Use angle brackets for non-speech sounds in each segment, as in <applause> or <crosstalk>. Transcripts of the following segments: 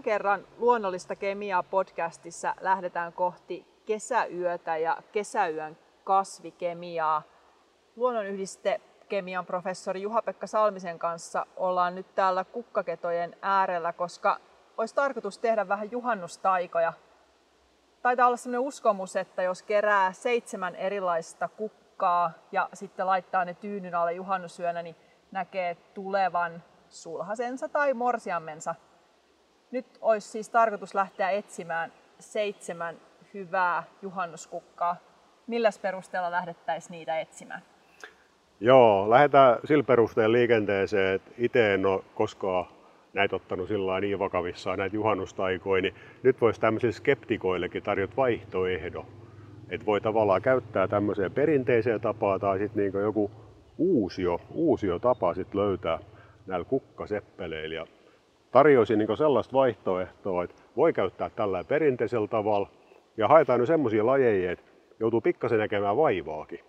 Tämän kerran Luonnollista kemiaa podcastissa lähdetään kohti kesäyötä ja kesäyön kasvikemiaa. Luonnonyhdiste kemian professori Juha-Pekka Salmisen kanssa ollaan nyt täällä kukkaketojen äärellä, koska olisi tarkoitus tehdä vähän juhannustaikoja. Taitaa olla sellainen uskomus, että jos kerää seitsemän erilaista kukkaa ja sitten laittaa ne tyynyn alle juhannusyönä, niin näkee tulevan sulhasensa tai morsiammensa. Nyt olisi siis tarkoitus lähteä etsimään seitsemän hyvää juhannuskukkaa. Milläs perusteella lähdettäisiin niitä etsimään? Joo, lähdetään sillä perusteella liikenteeseen, että itse en ole koskaan näitä ottanut sillä niin vakavissaan, näitä juhannustaikoja, niin nyt voisi tämmöisille skeptikoillekin tarjota vaihtoehdo. Että voi tavallaan käyttää tämmöiseen perinteiseen tapaan tai sitten niin joku uusio, uusio tapa sit löytää näillä kukkaseppeleillä. Tarjoisin niin sellaista vaihtoehtoa, että voi käyttää tällä perinteisellä tavalla ja haetaan nyt semmoisia lajeja, että joutuu pikkasen näkemään vaivaakin.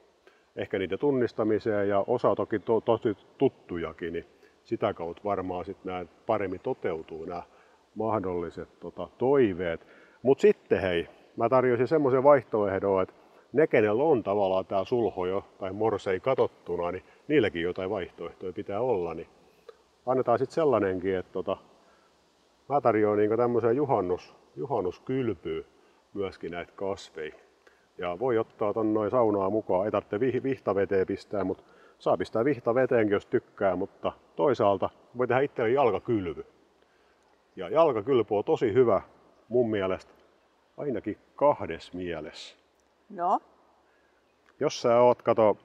Ehkä niitä tunnistamiseen ja osa toki to, tosi tuttujakin, niin sitä kautta varmaan sitten nämä paremmin toteutuu nämä mahdolliset tota, toiveet. Mutta sitten hei, mä tarjosin semmoisen vaihtoehdon, että ne, kenellä on tavallaan tämä sulho jo tai morsei katottuna, niin niilläkin jotain vaihtoehtoja pitää olla. Niin annetaan sitten sellainenkin, että tota, mä tarjoan niin tämmöisen juhannus, juhannuskylpyyn myöskin näitä kasveja. Ja voi ottaa ton noin saunaa mukaan, ei tarvitse vihtaveteen pistää, mutta saa pistää vihtaveteenkin jos tykkää, mutta toisaalta voi tehdä itselle jalkakylvy. Ja jalkakylpy on tosi hyvä mun mielestä ainakin kahdes mielessä. No? Jos sä oot, kato,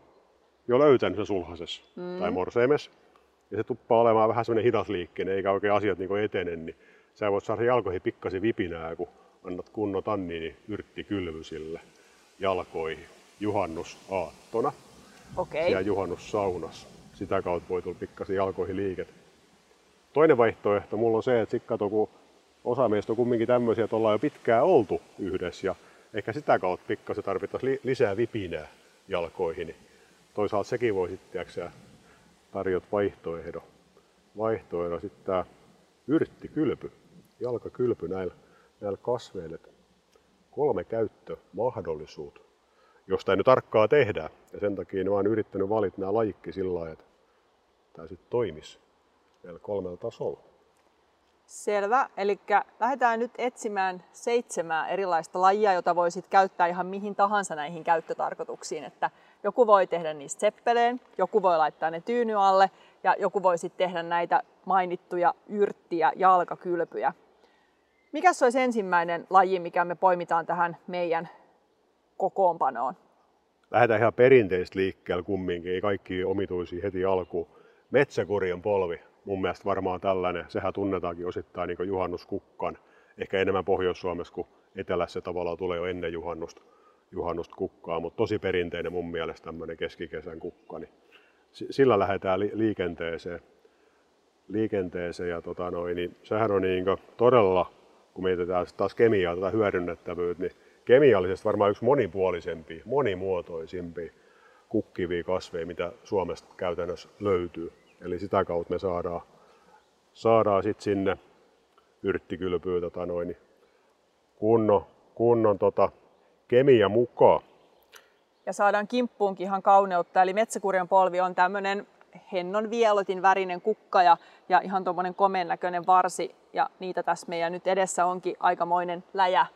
jo löytänyt se sulhases mm. tai morseemes, ja se tuppaa olemaan vähän semmoinen hidasliikkeinen, eikä oikein asiat niin etene, niin sä voit saada jalkoihin pikkasen vipinää, kun annat kunnon tanniini yrttikylvy sille jalkoihin juhannusaattona okay. ja juhannussaunassa. Sitä kautta voi tulla pikkasen jalkoihin liiket. Toinen vaihtoehto mulla on se, että sit kato, kun osa meistä on kumminkin tämmöisiä, että ollaan jo pitkään oltu yhdessä ja ehkä sitä kautta pikkasen tarvittaisiin lisää vipinää jalkoihin. Niin toisaalta sekin voi sitten tarjota vaihtoehdo. Vaihtoehdo sitten tämä yrttikylpy, jalkakylpy näillä, näillä kasveilla. Kolme käyttömahdollisuutta, josta ei nyt tarkkaa tehdä. Ja sen takia mä oon yrittänyt valita nämä lajikki sillä lailla, että tämä sitten toimisi näillä kolmella tasolla. Selvä. Eli lähdetään nyt etsimään seitsemää erilaista lajia, jota voisit käyttää ihan mihin tahansa näihin käyttötarkoituksiin. Että joku voi tehdä niistä seppeleen, joku voi laittaa ne tyyny alle ja joku voi sitten tehdä näitä mainittuja yrttiä, jalkakylpyjä. Mikä olisi ensimmäinen laji, mikä me poimitaan tähän meidän kokoonpanoon? Lähdetään ihan perinteistä liikkeelle kumminkin, ei kaikki omituisia heti alkuun. Metsäkurjen polvi, mun mielestä varmaan tällainen, sehän tunnetaankin osittain niin juhannuskukkan. Ehkä enemmän Pohjois-Suomessa kuin Etelässä tavallaan tulee jo ennen juhannusta, juhannusta kukkaa, mutta tosi perinteinen mun mielestä tämmöinen keskikesän kukka. Niin sillä lähdetään liikenteeseen. liikenteeseen ja tota noin, niin sehän on niin todella, kun mietitään taas kemiaa, tätä hyödynnettävyyttä, niin kemiallisesti varmaan yksi monipuolisempi, monimuotoisimpi kukkivia kasveja, mitä Suomesta käytännössä löytyy. Eli sitä kautta me saadaan, saadaan sit sinne yrttikylpyä tota noin, kunnon, kunnon tota, kemia mukaan. Ja saadaan kimppuunkin ihan kauneutta, eli metsäkurjan polvi on tämmöinen hennon violetin värinen kukka ja, ja ihan tuommoinen komeen näköinen varsi. Ja niitä tässä meidän nyt edessä onkin aikamoinen läjä.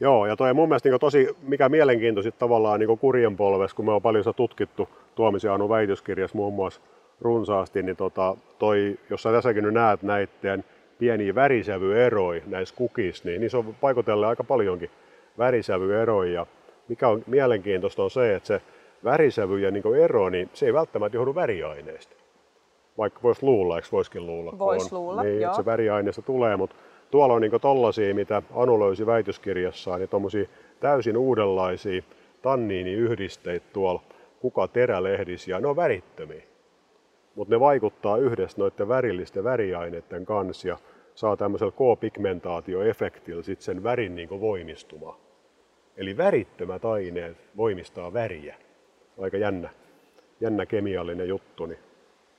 Joo, ja toi mun mielestä niin tosi, mikä mielenkiintoisit tavallaan niin kurjen polves, kun me on paljon tutkittu Tuomisen Anu väitöskirjassa muun muassa runsaasti, niin tota, toi, jos sä tässäkin nyt näet näiden pieniä värisävyeroja näissä kukissa, niin niissä on paikotelle aika paljonkin värisävyeroja. Ja mikä on mielenkiintoista on se, että se värisävyjen niin ero, niin se ei välttämättä johdu väriaineista. Vaikka voisi luulla, eikö voisikin luulla? Vois luulla, niin, joo. Että se väriaineesta tulee, mutta tuolla on niin tollasia, mitä Anu löysi väitöskirjassaan, niin tommosia täysin uudenlaisia tanniiniyhdisteitä tuolla kuka terälehdissä ja ne on värittömiä. Mutta ne vaikuttaa yhdessä noiden värillisten väriaineiden kanssa ja saa tämmöisellä K-pigmentaatioefektillä sit sen värin niin voimistuma. Eli värittömät aineet voimistaa väriä. Aika jännä, jännä kemiallinen juttu. Niin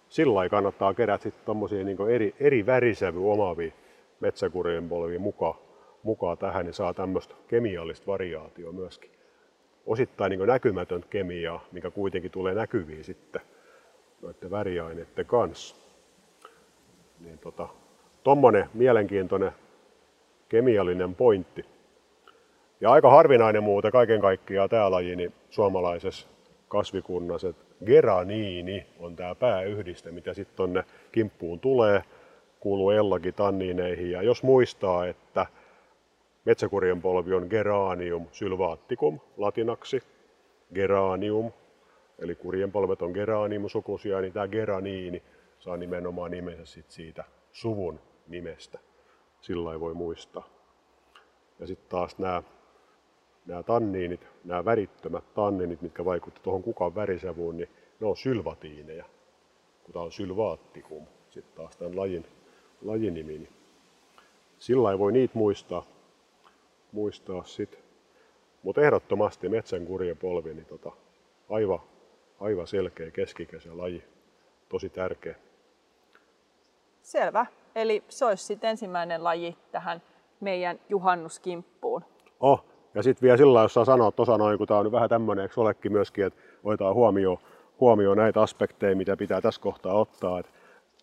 sillä kannattaa kerätä sitten niin eri, eri värisävy omaavia metsäkurien polvi mukaan, mukaan tähän, niin saa tämmöistä kemiallista variaatio myöskin. Osittain niin näkymätön kemiaa, mikä kuitenkin tulee näkyviin sitten noiden väriaineiden kanssa. Niin tota, tommonen mielenkiintoinen kemiallinen pointti. Ja aika harvinainen muuten kaiken kaikkiaan tämä laji niin suomalaisessa kasvikunnassa, että geraniini on tämä pääyhdiste, mitä sitten tonne kimppuun tulee, kuuluu ellakin tanniineihin. Ja jos muistaa, että metsäkurjen polvi on geranium sylvaatticum latinaksi, geranium, eli kurjen polvet on geranium sukusia, niin tämä geraniini saa nimenomaan nimensä sit siitä suvun nimestä. Sillä voi muistaa. Ja sitten taas nämä nämä tanniinit, nämä värittömät tanniinit, mitkä vaikuttavat tuohon kukan värisävuun, niin ne on sylvatiineja, kun tämä on sylvaattikum, sitten taas tämän lajin, lajinimi. Niin sillä ei voi niitä muistaa, muistaa sit. Mutta ehdottomasti metsän kurjepolvi, niin tota, aivan, aivan selkeä keskikäisen laji, tosi tärkeä. Selvä. Eli se olisi sitten ensimmäinen laji tähän meidän juhannuskimppuun. Oh, ja sitten vielä sillä jos saa sanoa tuossa noin, kun tämä on vähän tämmöinen, eikö olekin myöskin, että otetaan huomioon, huomioon näitä aspekteja, mitä pitää tässä kohtaa ottaa, että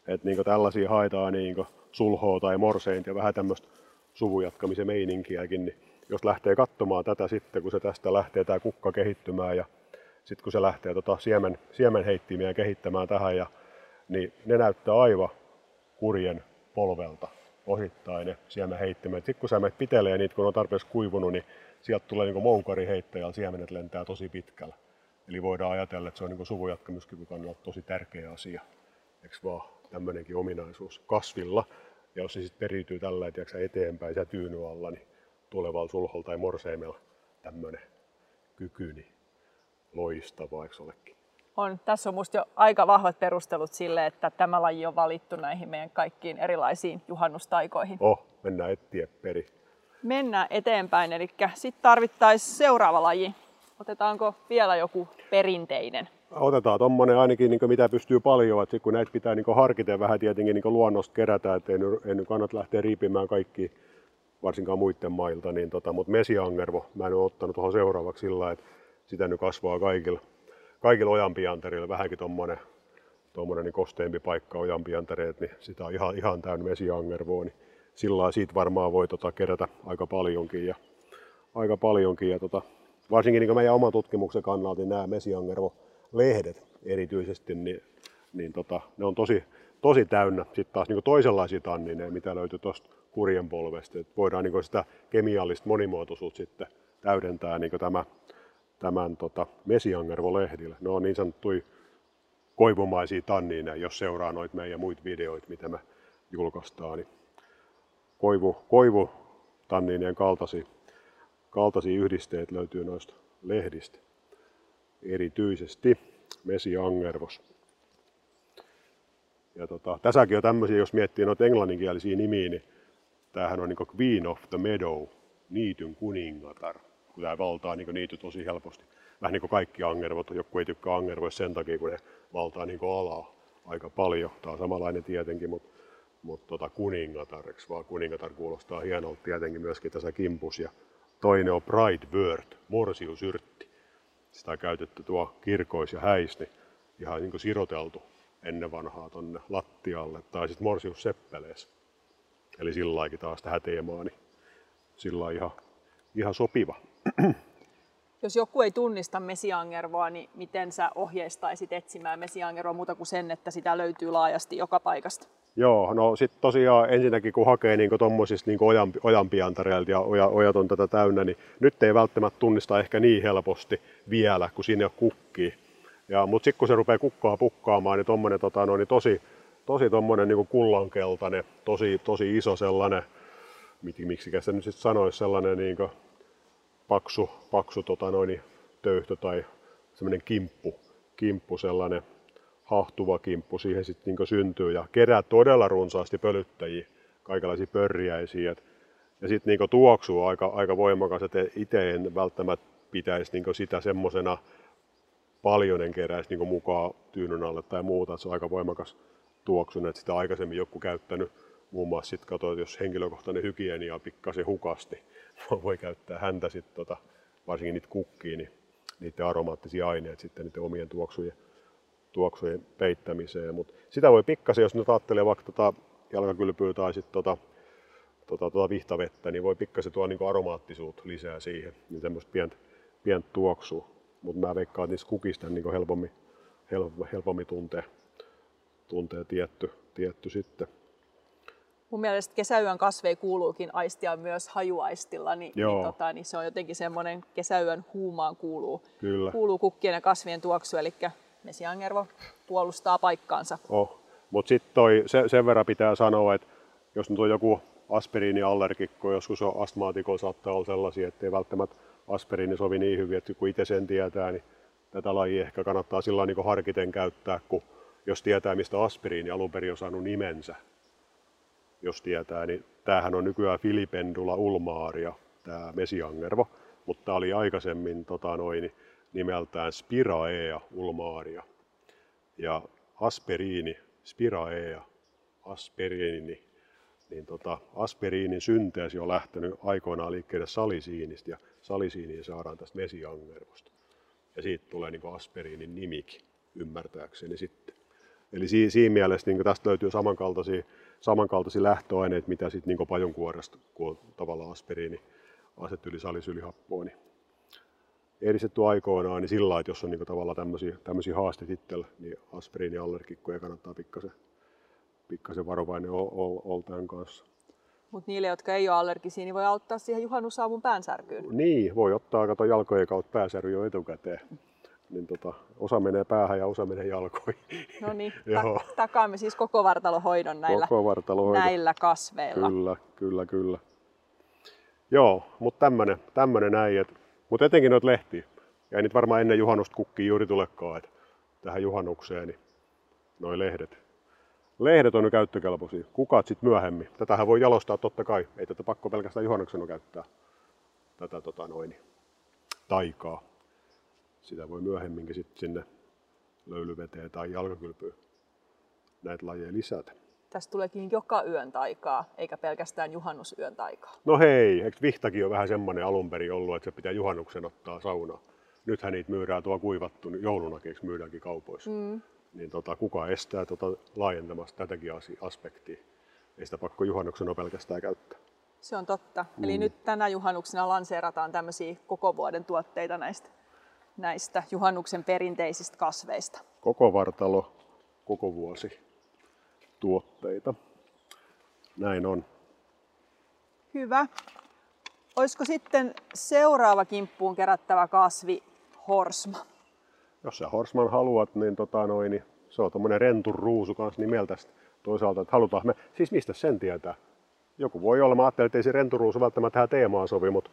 et niin tällaisia haetaan niin sulhoa tai morseinta ja vähän tämmöistä suvujatkamisen meininkiäkin, niin jos lähtee katsomaan tätä sitten, kun se tästä lähtee tämä kukka kehittymään ja sitten kun se lähtee tota siemen, siemenheittimiä kehittämään tähän, ja, niin ne näyttää aivan kurjen polvelta osittain ne siemenheittimet. Sitten kun sä menet pitelee niitä, kun on tarpeeksi kuivunut, niin sieltä tulee niin moukari heittäjä siemenet lentää tosi pitkällä. Eli voidaan ajatella, että se on niin suvujatkamuskyvyn kannalta tosi tärkeä asia. Eikö vaan tämmöinenkin ominaisuus kasvilla. Ja jos se sitten periytyy tällä tiedätkö, eteenpäin ja tyyny alla, niin tulevalla sulholla tai morseimella tämmöinen kyky, niin loistavaa, eikö olekin? On. Tässä on minusta jo aika vahvat perustelut sille, että tämä laji on valittu näihin meidän kaikkiin erilaisiin juhannustaikoihin. Oh, mennään etsiä peri mennään eteenpäin. Eli sitten tarvittaisiin seuraava laji. Otetaanko vielä joku perinteinen? Otetaan tuommoinen ainakin, niin mitä pystyy paljon, että kun näitä pitää niin harkita vähän tietenkin niin luonnosta kerätä, että ei, ei kannata lähteä riipimään kaikki, varsinkaan muiden mailta, niin tota, mutta mesiangervo, mä en ole ottanut tuohon seuraavaksi sillä että sitä nyt kasvaa kaikilla, kaikilla ojanpiantereilla, vähänkin tuommoinen tuommoinen niin kosteempi paikka ojanpiantereet, niin sitä on ihan, ihan täynnä mesiangervoa, niin sillä siitä varmaan voi tota, kerätä aika paljonkin. Ja, aika paljonkin ja tota, varsinkin niin meidän oman tutkimuksen kannalta niin nämä Mesiangervo-lehdet erityisesti, niin, niin tota, ne on tosi, tosi täynnä sitten taas niin toisenlaisia tannineja, mitä löytyy tuosta kurjen polvesta. Et voidaan niin sitä kemiallista monimuotoisuutta sitten täydentää niin tämä, tämän tota, Mesiangervo-lehdillä. Ne on niin sanottuja koivumaisia tannineja, jos seuraa noita meidän muita videoita, mitä me julkaistaan. Niin koivu, tanninien kaltaisia, kaltaisia yhdisteet löytyy noista lehdistä. Erityisesti mesiangervos. Ja tota, tässäkin on tämmöisiä, jos miettii noita englanninkielisiä nimiä, niin tämähän on niin Queen of the Meadow, niityn kuningatar, kun tämä valtaa niin niity tosi helposti. Vähän niin kuin kaikki angervot, joku ei tykkää angervoista sen takia, kun ne valtaa niin alaa aika paljon. Tämä on samanlainen tietenkin, mutta mutta tota kuningatariksi, vaan kuningatar kuulostaa hienolta tietenkin myöskin tässä kimpus. Ja toinen on Pride Word, morsiusyrtti. Sitä on käytetty tuo kirkois ja häis, niin ihan niin kuin siroteltu ennen vanhaa tonne lattialle, tai sitten morsius seppelees. Eli sillä taas tähän teemaan, niin sillä ihan, ihan sopiva. Jos joku ei tunnista mesiangervoa, niin miten sä ohjeistaisit etsimään mesiangervoa muuta kuin sen, että sitä löytyy laajasti joka paikasta? Joo, no sitten tosiaan ensinnäkin kun hakee niin tuommoisista niin ojan, ojanpiantareilta ja oja, ojat on tätä täynnä, niin nyt ei välttämättä tunnista ehkä niin helposti vielä, kun sinne kukkii. Ja, mutta sitten kun se rupeaa kukkaa pukkaamaan, niin tuommoinen tota, no, niin tosi, tosi tommonen, niin kullankeltainen, tosi, tosi iso sellainen, miksi se nyt sitten sanoisi, sellainen niin paksu, paksu tota, noin, niin töyhtö tai semmoinen kimppu, kimppu sellainen hahtuva kimppu siihen sitten niin syntyy ja kerää todella runsaasti pölyttäjiä, kaikenlaisia pörjäisiä. Ja sitten niin tuoksuu aika, aika voimakas, että itse en välttämättä pitäisi niin sitä semmoisena paljon en keräisi niin mukaan tyynyn alle tai muuta. Se on aika voimakas tuoksu, että sitä aikaisemmin joku käyttänyt muun muassa sitten katsoa, että jos henkilökohtainen hygienia pikkasen hukasti, <laughs> voi käyttää häntä sitten tota, varsinkin niitä kukkia, niin niiden aromaattisia aineita sitten niiden omien tuoksujen, tuoksujen peittämiseen. Mut sitä voi pikkasen, jos nyt ajattelee vaikka tota jalkakylpyä tai sitten tota, tota, tota vihtavettä, niin voi pikkasen tuoda niinku aromaattisuutta lisää siihen, niin semmoista pientä, pientä tuoksua. Mutta mä veikkaan, että niistä kukista niin helpommin, helpommin, helpommin tuntee, tuntee tietty, tietty sitten. Mun mielestä kesäyön kasveja kuuluukin aistia myös hajuaistilla, niin, niin, tota, niin se on jotenkin semmoinen kesäyön huumaan kuuluu, Kyllä. kuuluu kukkien ja kasvien tuoksu, eli mesiangervo puolustaa paikkaansa. Oh. Mutta sitten se, sen verran pitää sanoa, että jos nyt on joku aspiriiniallergikko, joskus on astmaatikolla saattaa olla sellaisia, että ei välttämättä aspiriini sovi niin hyvin, että kun itse sen tietää, niin tätä lajia ehkä kannattaa sillä niin harkiten käyttää, kun jos tietää, mistä aspiriini alun perin on saanut nimensä, jos tietää, niin tämähän on nykyään Filipendula ulmaaria, tämä mesiangervo, mutta tämä oli aikaisemmin tota noin, nimeltään Spiraea ulmaaria. Ja aspiriini, Spiraea, aspiriini, niin tota, aspiriinin synteesi on lähtenyt aikoinaan liikkeelle salisiinistä ja salisiiniin saadaan tästä mesiangervosta. Ja siitä tulee niin aspiriinin nimikin, ymmärtääkseni sitten. Eli siinä, siinä mielessä niin tästä löytyy samankaltaisia, samankaltaisia lähtöaineita, mitä sitten niin pajonkuoresta, kun on tavallaan aspiriini, asetylisalisylihappoa, niin edistetty aikoinaan, niin sillä että jos on niin tavallaan tämmöisiä, tämmöisiä haasteita itsellä, niin aspiriiniallergikkoja kannattaa pikkasen, pikkasen varovainen olla ol, tämän kanssa. Mutta niille, jotka ei ole allergisia, niin voi auttaa siihen juhannusaamun päänsärkyyn. Niin, voi ottaa kato jalkojen kautta päänsärky jo etukäteen. Niin tota, osa menee päähän ja osa menee jalkoihin. No niin, <laughs> ta- takaamme siis koko vartalohoidon näillä, koko vartalohoidon. näillä kasveilla. Kyllä, kyllä, kyllä. Joo, mutta tämmönen, tämmönen näin, että mutta etenkin noita lehtiä. Ja ei nyt varmaan ennen juhannusta kukkia juuri tulekaan, että tähän juhannukseen, niin noi lehdet. Lehdet on jo käyttökelpoisia. Kukat sitten myöhemmin. Tätähän voi jalostaa totta kai. Ei tätä pakko pelkästään juhannuksena käyttää. Tätä tota noin, taikaa. Sitä voi myöhemminkin sitten sinne löylyveteen tai jalkakylpyyn näitä lajeja lisätä. Tästä tuleekin joka yön taikaa, eikä pelkästään juhannusyön taikaa. No hei, eikö vihtakin on vähän semmoinen alun perin ollut, että se pitää juhannuksen ottaa sauna. Nythän niitä myydään tuo kuivattu, niin joulunakin myydäänkin kaupoissa. Mm. Niin tota, kuka estää tota laajentamasta tätäkin aspektia? Ei sitä pakko juhannuksena pelkästään käyttää. Se on totta. Mm. Eli nyt tänä juhannuksena lanseerataan tämmöisiä koko vuoden tuotteita näistä, näistä juhannuksen perinteisistä kasveista. Koko vartalo, koko vuosi tuotteita. Näin on. Hyvä. Olisiko sitten seuraava kimppuun kerättävä kasvi horsma? Jos sä horsman haluat, niin, tota noin, niin se on tuommoinen rentun ruusu kanssa nimeltä toisaalta, että halutaan me, siis mistä sen tietää? Joku voi olla, mä ajattelin, että ei se renturuusu välttämättä tähän teemaan sovi, mutta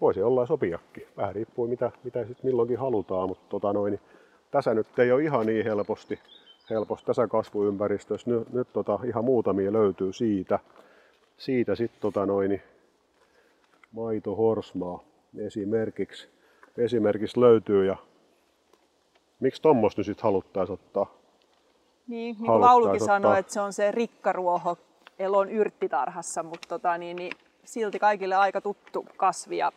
voisi olla sopiakin. Vähän riippuu mitä, mitä sitten milloinkin halutaan, mutta tota noin, niin tässä nyt ei ole ihan niin helposti helposti tässä kasvuympäristössä. Nyt, nyt tota, ihan muutamia löytyy siitä. Siitä sitten tota noin, maitohorsmaa esimerkiksi, esimerkiksi löytyy. Ja miksi tuommoista nyt sitten haluttaisiin ottaa? Niin, niin kuin laulukin sanoi, että se on se rikkaruoho elon yrttitarhassa, mutta tota, niin, niin, silti kaikille aika tuttu kasvi ja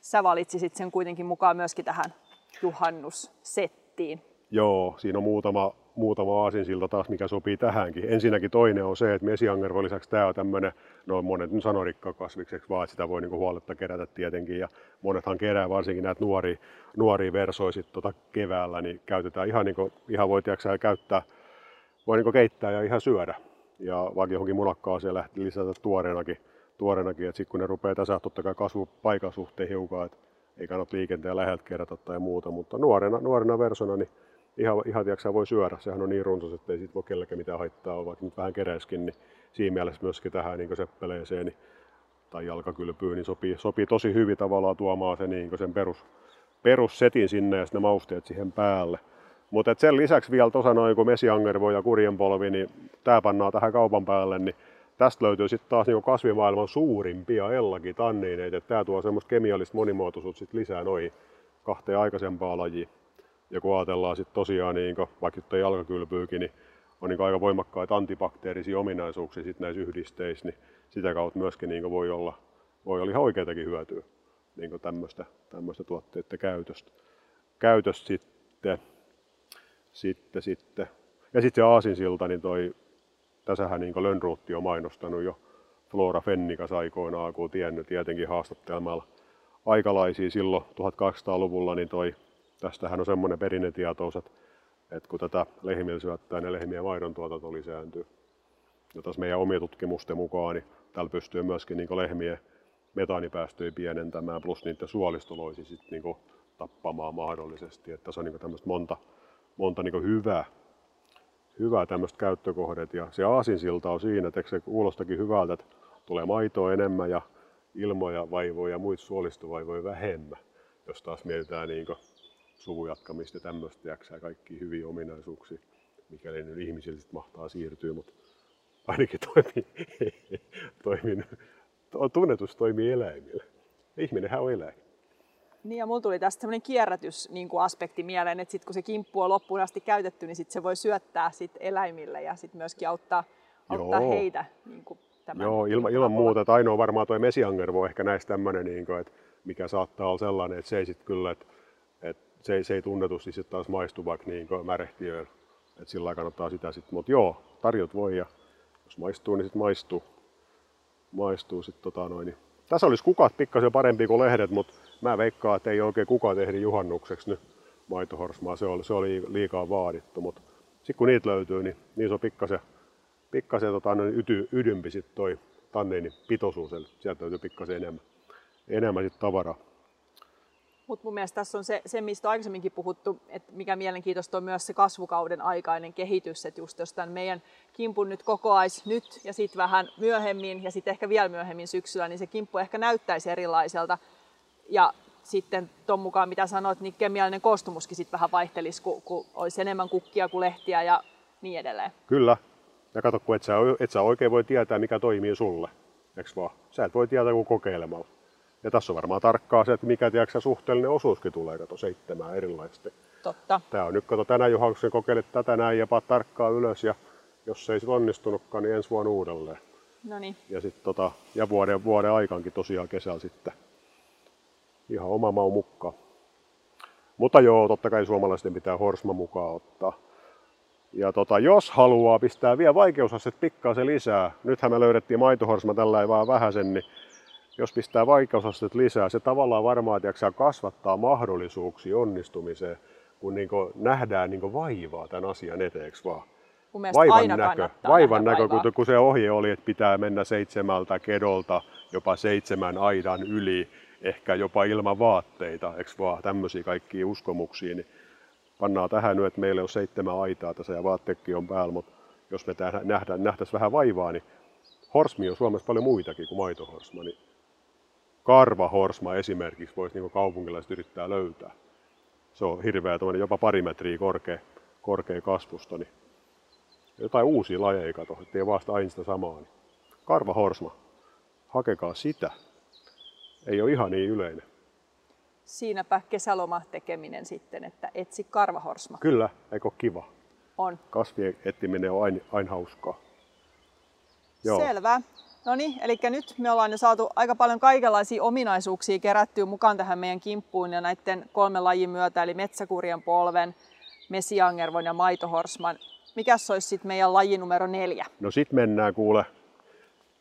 sä valitsisit sen kuitenkin mukaan myöskin tähän juhannussettiin. Joo, siinä on muutama, muutama aasinsilta taas, mikä sopii tähänkin. Ensinnäkin toinen on se, että mesiangervo lisäksi tämä on tämmöinen, no monet nyt sanoo rikkakasvikseksi vaan, sitä voi niinku huoletta kerätä tietenkin. Ja monethan kerää varsinkin näitä nuoria, nuoria versoja sit tota keväällä, niin käytetään ihan, niinku, ihan voi tiiäksä, käyttää, voi niinku keittää ja ihan syödä. Ja vaikka johonkin munakkaaseen lähti lisätä tuoreenakin, tuoreenakin että sitten kun ne rupeaa tässä totta kai kasvupaikan suhteen hiukan, että ei kannata liikenteen läheltä kerätä tai muuta, mutta nuorena, nuorena versona niin ihan, ihan tiiäksä, voi syödä. Sehän on niin runsas, että ei siitä voi kellekään mitään haittaa olla, vaikka nyt vähän keräiskin, niin siinä mielessä myöskin tähän niin seppeleeseen niin, tai jalkakylpyyn niin sopii, sopii tosi hyvin tavallaan tuomaan se, niin sen perus, perussetin sinne ja sitten ne mausteet siihen päälle. Mutta sen lisäksi vielä tuossa noin kuin mesiangervo ja kurjenpolvi, niin tämä pannaan tähän kaupan päälle, niin tästä löytyy sitten taas niin kasvimaailman suurimpia ellakin tanniineita. Tämä tuo semmoista kemiallista monimuotoisuutta sit lisää noihin kahteen aikaisempaan lajiin. Ja kun ajatellaan sitten tosiaan, niin vaikka nyt jalkakylpyykin, niin on niin aika voimakkaita antibakteerisia ominaisuuksia sit näissä yhdisteissä, niin sitä kautta myöskin niin voi olla, voi olla ihan oikeatakin hyötyä niin tämmöistä, tuotteiden käytöstä. käytöstä sitten, sitten, sitten. Ja sitten se aasinsilta, niin toi, tässähän niin Lönnruutti on mainostanut jo Flora Fennikas aikoinaan, kun tiennyt tietenkin haastattelemalla aikalaisia silloin 1200-luvulla, niin toi, tästähän on semmoinen perinnetietous, että, että kun tätä lehmillä syöttää, niin lehmien maidon tuotanto lisääntyy. Ja tässä meidän omien tutkimusten mukaan, niin täällä pystyy myöskin niin lehmien metaanipäästöjä pienentämään, plus niiden suolistoloisi sitten niin tappamaan mahdollisesti. Että tässä on niin tämmöistä monta, monta niin hyvää, hyvää tämmöistä käyttökohdet. Ja se aasinsilta on siinä, että se kuulostakin hyvältä, että tulee maitoa enemmän ja ilmoja vaivoja ja muita suolistovaivoja vähemmän. Jos taas mietitään niin suvujatkamista ja tämmöistä, jaksaa kaikki hyviä ominaisuuksia, mikäli nyt ihmisille sit mahtaa siirtyä, mutta ainakin toimii, <laughs> toimii tunnetus toimii eläimille. Ihminenhän on eläin. Niin ja mulla tuli tästä sellainen kierrätys niin kuin aspekti mieleen, että sit kun se kimppu on loppuun asti käytetty, niin sit se voi syöttää sit eläimille ja sit myöskin auttaa, auttaa heitä niin kuin tämän Joo, ilman, ilman muuta. Että ainoa varmaan tuo mesiangervo ehkä näistä tämmöinen, niin kuin, että mikä saattaa olla sellainen, että se ei sit kyllä, että se, ei, se ei tunnetusti sitten taas maistu vaikka niin märehtiöön. Että sillä kannattaa sitä sitten. Mutta joo, tarjot voi ja jos maistuu, niin sitten maistuu. Maistuu sit, tota noin. Tässä olisi kukat pikkasen parempi kuin lehdet, mutta mä veikkaan, että ei oikein kukaan tehnyt juhannukseksi nyt maitohorsmaa. Se oli, se oli liikaa vaadittu, mutta sitten kun niitä löytyy, niin niissä on pikkasen pikkasen tota, yty, ydympi sit toi tanneinin pitoisuus, eli sieltä löytyy pikkasen enemmän, enemmän sit tavaraa. Mutta mun mielestä tässä on se, se, mistä on aikaisemminkin puhuttu, että mikä mielenkiintoista on myös se kasvukauden aikainen kehitys, että just jos tämän meidän kimpun nyt kokoais nyt ja sitten vähän myöhemmin ja sitten ehkä vielä myöhemmin syksyllä, niin se kimppu ehkä näyttäisi erilaiselta. Ja sitten tuon mukaan, mitä sanoit, niin kemiallinen koostumuskin sitten vähän vaihtelisi, kun, kun olisi enemmän kukkia kuin lehtiä ja niin edelleen. Kyllä, ja kato, kun et sä, et sä oikein voi tietää, mikä toimii sulle. Eiks vaan? Sä et voi tietää kuin kokeilemalla. Ja tässä on varmaan tarkkaa se, että mikä tiedätkö, suhteellinen osuuskin tulee, kato seitsemään erilaisesti. Totta. Tää on nyt, kato tänä juhannuksen kokeilet tätä näin ja paat tarkkaa ylös ja jos ei se onnistunutkaan, niin ensi vuonna uudelleen. No niin. Ja, sit, tota, ja vuoden, vuoden aikaankin tosiaan kesällä sitten. Ihan oma mau mukaan. Mutta joo, totta kai suomalaisten pitää horsma mukaan ottaa. Ja tota, jos haluaa pistää vielä vaikeusastet pikkasen lisää, nythän me löydettiin maitohorsma tällä vaan vähäsen, niin jos pistää vaikeusastet lisää, se tavallaan varmaan tiiäksä, kasvattaa mahdollisuuksia onnistumiseen, kun niin nähdään niin vaivaa tämän asian eteeksi vaan. Vaivan näkö, vaivan näkö kun, kun se ohje oli, että pitää mennä seitsemältä kedolta jopa seitsemän aidan yli, ehkä jopa ilman vaatteita, eikö vaan tämmöisiä kaikkia uskomuksia, niin pannaan tähän nyt, että meillä on seitsemän aitaa tässä ja vaatteekki on päällä, mutta jos me nähdään, nähtäisiin vähän vaivaa, niin horsmi on Suomessa paljon muitakin kuin maitohorsma, niin karvahorsma esimerkiksi voisi niin kaupungilaiset yrittää löytää. Se on hirveä jopa pari metriä korkea, korkea kasvusta, niin jotain uusia lajeja kato, ettei vasta aina sitä samaa. Niin karvahorsma, hakekaa sitä. Ei ole ihan niin yleinen siinäpä kesäloma tekeminen sitten, että etsi karvahorsma. Kyllä, eikö kiva? On. Kasvien etsiminen on aina, aina hauskaa. Joo. Selvä. No niin, eli nyt me ollaan jo saatu aika paljon kaikenlaisia ominaisuuksia kerättyä mukaan tähän meidän kimppuun ja näiden kolmen lajin myötä, eli metsäkurjen polven, mesiangervon ja maitohorsman. Mikäs olisi sitten meidän laji numero neljä? No sit mennään kuule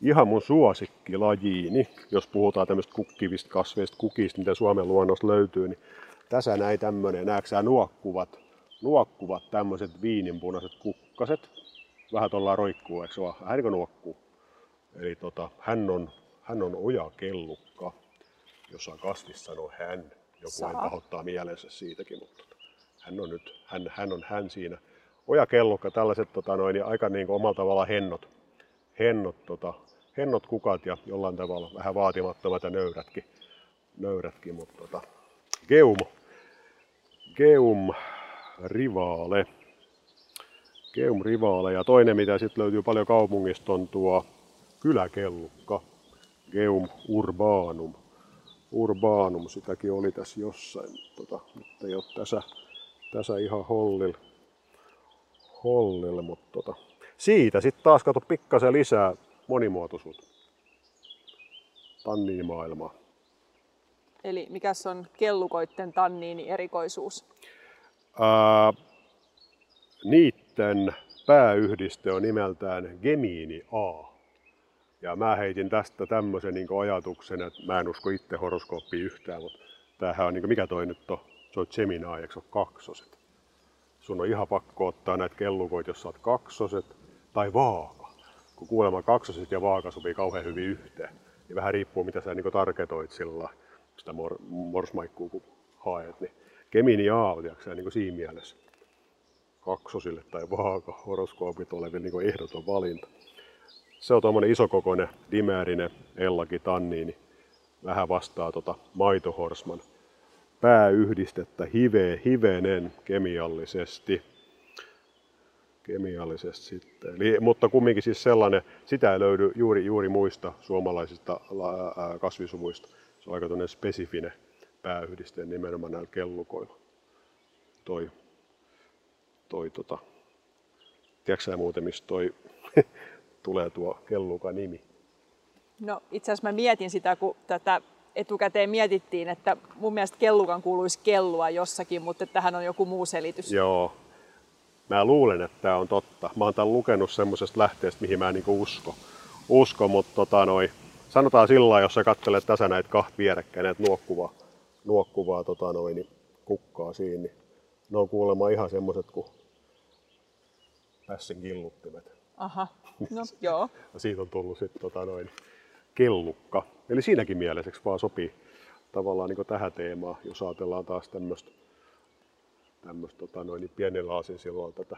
ihan mun suosikkilajiini, jos puhutaan tämmöistä kukkivista kasveista, kukista, mitä Suomen luonnossa löytyy, niin tässä näin tämmöinen, näetkö nuokkuvat, nuokkuvat tämmöiset viininpunaiset kukkaset, vähän tuolla roikkuu, eikö vaan, vähän niin nuokkuu. Eli tota, hän on, hän on ojakellukka, jos on kasvis sanoo hän, joku Saa. hän pahoittaa mielensä siitäkin, mutta tota, hän on nyt, hän, hän on hän siinä. Ojakellukka, tällaiset tota noin, aika niin kuin omalla tavalla hennot, hennot tota, hennot kukat ja jollain tavalla vähän vaatimattomat ja nöyrätkin, nöyrätkin mutta tota, Geum, Geum rivaale. Geum rivaale ja toinen mitä sitten löytyy paljon kaupungista on tuo kyläkellukka. Geum urbanum. Urbanum, sitäkin oli tässä jossain, tota, mutta ei ole tässä, tässä ihan hollil, hollille, mutta tota, siitä sitten taas kato pikkasen lisää monimuotoisuutta. Tanniinimaailmaa. Eli mikä on kellukoitten tanniini erikoisuus? Ää, niitten pääyhdiste on nimeltään gemiini A. Ja mä heitin tästä tämmöisen niin ajatuksen, että mä en usko itse horoskooppiin yhtään, mutta tämähän on, niin kuin, mikä toi nyt on? Se on Gemini, eikö se ole kaksoset? Sun on ihan pakko ottaa näitä kellukoita, jos sä oot kaksoset tai vaaka. Kun kuulemma kaksoset ja vaaka sopii kauhean hyvin yhteen. Niin vähän riippuu, mitä sä niin tarketoit sillä sitä mor- morsmaikkuu, kun haet. Niin Gemini A on niin siinä mielessä kaksosille tai vaaka horoskoopit oleville niin ehdoton valinta. Se on tuommoinen isokokoinen dimäärinen ellakin tanniini. Vähän vastaa tota maitohorsman pääyhdistettä hive, hivenen kemiallisesti. Kemiallisesti sitten. Eli, mutta kumminkin siis sellainen, sitä ei löydy juuri, juuri muista suomalaisista kasvisuvuista. Se on aika spesifinen pääyhdiste nimenomaan näillä kellukoilla. Toi, toi tota, tiedätkö muuten, mistä toi <laughs> tulee tuo kelluka nimi? No itse asiassa mä mietin sitä, kun tätä etukäteen mietittiin, että mun mielestä kellukan kuuluisi kellua jossakin, mutta tähän on joku muu selitys. Joo. Mä luulen, että tämä on totta. Mä oon tämän lukenut semmoisesta lähteestä, mihin mä en niinku usko. usko mutta tota noi, sanotaan sillä jos sä katselet tässä näitä kahta vierekkäin, näitä nuokkuvaa, nuokkuvaa tota noi, niin kukkaa siinä, niin ne on kuulemma ihan semmoiset kuin pässin killuttimet. Aha, no joo. ja siitä on tullut sitten tota noin kellukka. Eli siinäkin mielessä vaan sopii tavallaan niin tähän teemaan, jos ajatellaan taas tämmöistä tämmöistä tota noin, niin pienellä aasin silloin tätä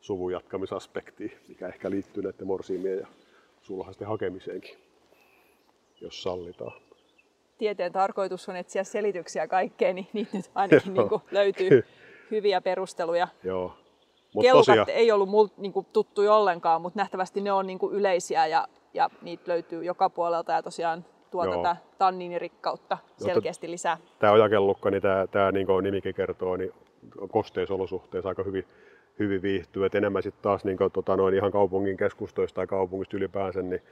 suvun jatkamisaspektia, mikä ehkä liittyy näiden morsiimien ja sulhasten hakemiseenkin, jos sallitaan. Tieteen tarkoitus on etsiä selityksiä kaikkeen, niin niitä nyt ainakin <laughs> niin kuin löytyy <laughs> hyviä perusteluja. Joo. Mut Kelkat tosiaan... ei ollut mul, niin kuin, tuttuja ollenkaan, mutta nähtävästi ne on niin kuin, yleisiä ja, ja niitä löytyy joka puolelta ja tosiaan tuo Joo. tätä tanniinirikkautta selkeästi lisää. Tämä ojakellukka, niin tämä, tämä niin kuin nimikin kertoo, niin kosteisolosuhteissa aika hyvin, hyvin viihtyy. Et enemmän sitten taas niin kuin, tota, noin ihan kaupungin keskustoista tai kaupungista ylipäänsä, niin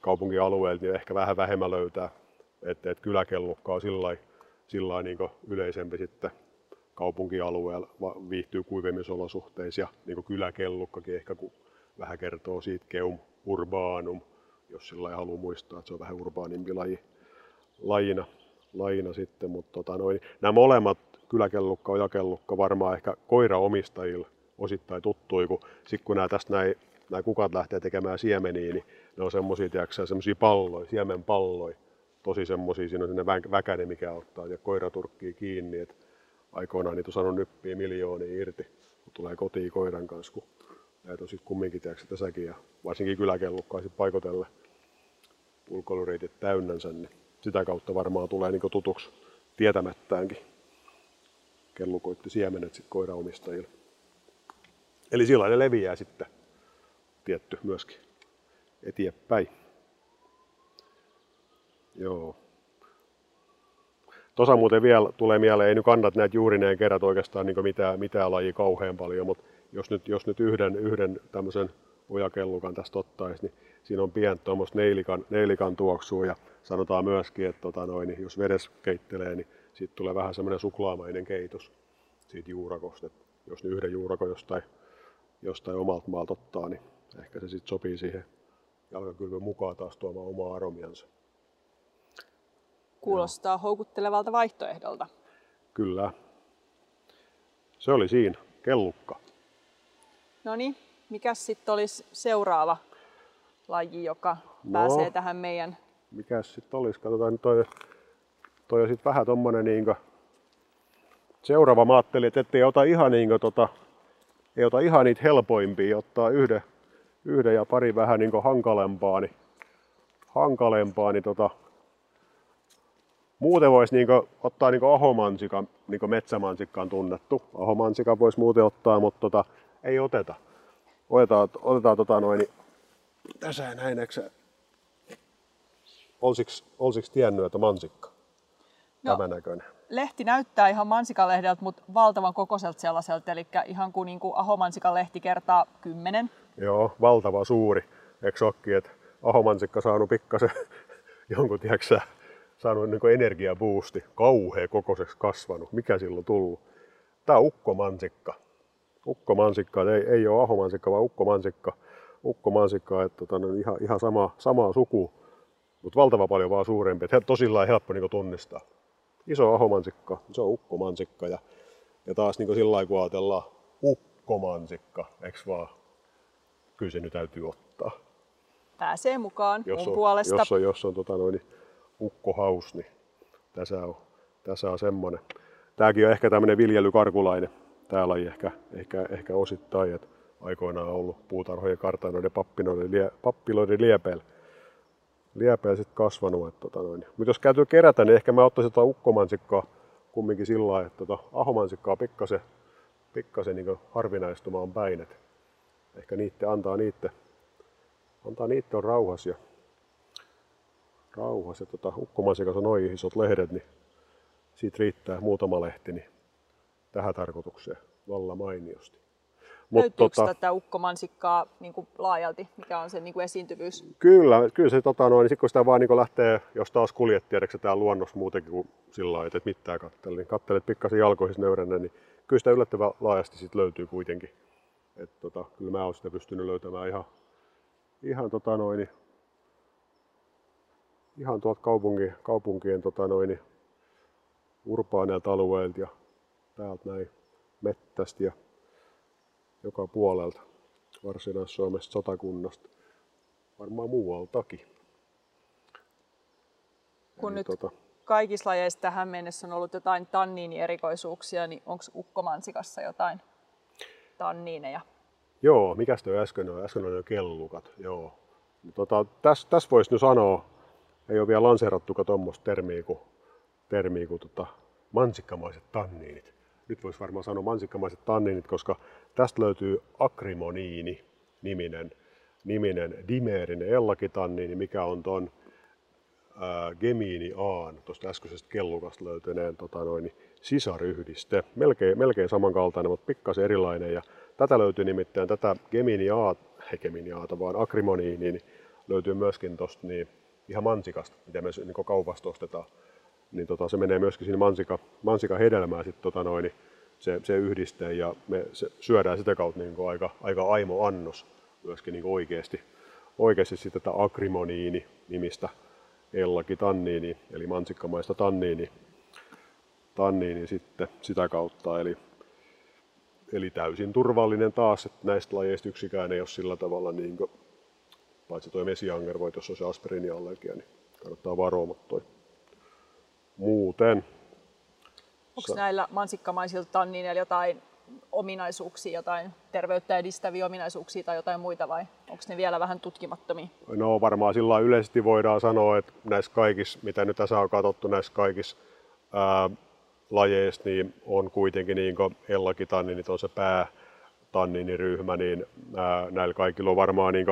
kaupunkialueelta niin ehkä vähän vähemmän löytää. Että et kyläkellukka on sillä niin yleisempi sitten kaupunkialueella viihtyy kuivemmissa olosuhteissa ja niin kyläkellukkakin ehkä kun vähän kertoo siitä keum urbanum, jos sillä ei halua muistaa, että se on vähän urbaanimpi laji, lajina, lajina sitten, mutta tota noin, nämä molemmat kyläkellukka, ojakellukka varmaan ehkä koiraomistajilla osittain tuttui, kun sitten kun nämä tästä näin, nämä kukat lähtee tekemään siemeniä, niin ne on semmoisia, semmoisia palloja, siemenpalloja, tosi semmoisia, siinä on sinne väkäne, mikä ottaa ja koira turkkii kiinni, että aikoinaan niitä on saanut nyppiä miljoonia irti, kun tulee kotiin koiran kanssa, kun näitä on sitten kumminkin tiedätkö, tässäkin ja varsinkin kyläkellukkaa sitten paikotelle ulkoilureitit täynnänsä, niin sitä kautta varmaan tulee niin tutuksi tietämättäänkin kellukoitti siemenet sitten koiraomistajille. Eli sillä ne leviää sitten tietty myöskin eteenpäin. Joo. Tuossa muuten vielä tulee mieleen, ei nyt kannat näitä juurineen kerrat oikeastaan niin mitään, mitään lajia kauhean paljon, mutta jos nyt, jos nyt yhden, yhden tämmöisen ojakellukan tästä ottaisi, niin siinä on pientä tuommoista neilikan, neilikan tuoksua ja sanotaan myöskin, että tota noin, niin jos vedes keittelee, niin siitä tulee vähän semmoinen suklaamainen keitos siitä juurakosta. Että jos nyt yhden juurako jostain, jostain omalta maalta ottaa, niin ehkä se sitten sopii siihen jalkakylvyn mukaan taas tuomaan omaa aromiansa. Kuulostaa Joo. houkuttelevalta vaihtoehdolta. Kyllä. Se oli siinä, kellukka. No niin, mikä sitten olisi seuraava laji, joka no, pääsee tähän meidän... Mikä sitten olisi? Katsotaan nyt toi, toi on sitten vähän tommonen niinkö... Seuraava mä ajattelin, että ettei ota ihan niinkö tota... Ei ota ihan niitä helpoimpia, ottaa yhden, yhden ja pari vähän niinkö hankalempaa, niin hankalempaa, niin tota, Muuten voisi niinku ottaa niinku ahomansikan, niinku metsämansikka on tunnettu. Ahomansikan voisi muuten ottaa, mutta tota, ei oteta. Otetaan, otetaan tota noin, niin tässä näin, eikö olisiks tiennyt, että mansikka? No, Tämä näköinen. lehti näyttää ihan mansikalehdeltä, mutta valtavan kokoiselta sellaiselta, eli ihan kuin, niin kuin ahomansikan lehti kertaa kymmenen. Joo, valtava suuri. Eikö olekin, että ahomansikka saanut pikkasen <laughs> jonkun, tiedätkö saanut niin energiabuusti, kauhea kokoiseksi kasvanut. Mikä silloin tullut? Tämä on ukkomansikka. Ukkomansikka, ei, ei ole ahomansikka, vaan ukkomansikka. Ukkomansikka, että tota, no, ihan, ihan sama, samaa suku, mutta valtava paljon vaan suurempi. Että tosillaan helppo niin tunnistaa. Iso ahomansikka, se on ukkomansikka. Ja, ja taas niin sillä lailla, kun ajatellaan ukkomansikka, eikö vaan? Kyllä se nyt täytyy ottaa. Pääsee mukaan jos mun on, puolesta. Jos on, jos on tota noin, ukkohaus, niin tässä on, tässä on semmoinen. Tämäkin on ehkä tämmöinen viljelykarkulainen. Tää laji ehkä, ehkä, ehkä osittain, että aikoinaan on ollut puutarhojen kartanoiden pappinoiden, lie, pappiloiden liepeillä. Liepeillä sitten kasvanut. Että, tota noin. Mutta jos käytyy kerätä, niin ehkä mä ottaisin tuota ukkomansikkaa kumminkin sillä lailla, että tota, ahomansikkaa pikkasen, pikkasen niin harvinaistumaan päin. Et ehkä niitte antaa niitte, antaa niitte on rauhas ja rauhas. Ja tota, ukkomansikassa on noin isot lehdet, niin siitä riittää muutama lehti niin tähän tarkoitukseen valla mainiosti. Mut Löytyykö tota, tätä ukkomansikkaa niin kuin laajalti? Mikä on se niin kuin esiintyvyys? Kyllä, kyllä se tota noin, niin kun sitä vaan niin lähtee, jos taas kuljet tiedätkö täällä luonnossa muutenkin kuin sillä lailla, että et mitään kattele, niin kattelet pikkasen jalkoihin nöyränä, niin kyllä sitä yllättävän laajasti sit löytyy kuitenkin. Et tota, kyllä mä oon sitä pystynyt löytämään ihan, ihan tota noin, ihan tuolta kaupunki, kaupunkien tota noin, urbaaneilta alueilta ja täältä näin mettästä ja joka puolelta Varsinais-Suomesta sotakunnasta, varmaan muualtakin. Kun Eli nyt tota... kaikissa lajeissa tähän mennessä on ollut jotain tanniinierikoisuuksia, niin onko ukkomansikassa jotain tanniineja? Joo, mikä toi äsken on? Äsken oli jo kellukat, joo. Tota, tässä täs voisi nyt sanoa, ei ole vielä lanseerattukaan tuommoista termiä kuin, termiä kuin tota, mansikkamaiset tanniinit. Nyt voisi varmaan sanoa mansikkamaiset tanniinit, koska tästä löytyy akrimoniini niminen, niminen dimeerinen ellakitanniini, mikä on tuon gemiini A, tuosta äskeisestä kellukasta löytyneen tota noin, sisaryhdiste. Melkein, melkein samankaltainen, mutta pikkasen erilainen. Ja tätä löytyy nimittäin, tätä gemiini A, ei gemiini A, vaan akrimoniini, niin löytyy myöskin tuosta niin, ihan mansikasta, mitä me niin kaupasta ostetaan niin tota, se menee myöskin sinne mansika, mansika hedelmää sit, tota noin, niin se, se yhdiste ja me se syödään sitä kautta niin aika, aika aimo annos myöskin niin oikeasti, oikeasti sitten tätä akrimoniini nimistä ellakin tanniini, eli mansikkamaista tanniini, tanniini sitten sitä kautta. Eli, eli täysin turvallinen taas, että näistä lajeista yksikään ei ole sillä tavalla, niin kuin, paitsi tuo mesianger voi, jos on se aspiriiniallergia, niin kannattaa varoa, mutta toi muuten. Onko näillä mansikkamaisilla tannineilla jotain ominaisuuksia, jotain terveyttä edistäviä ominaisuuksia tai jotain muita vai onko ne vielä vähän tutkimattomia? No varmaan sillä yleisesti voidaan sanoa, että näissä kaikissa, mitä nyt tässä on katsottu näissä kaikissa ää, lajeissa, niin on kuitenkin niin kuin ellakitanninit on se päätanniniryhmä, niin ää, näillä kaikilla on varmaan niin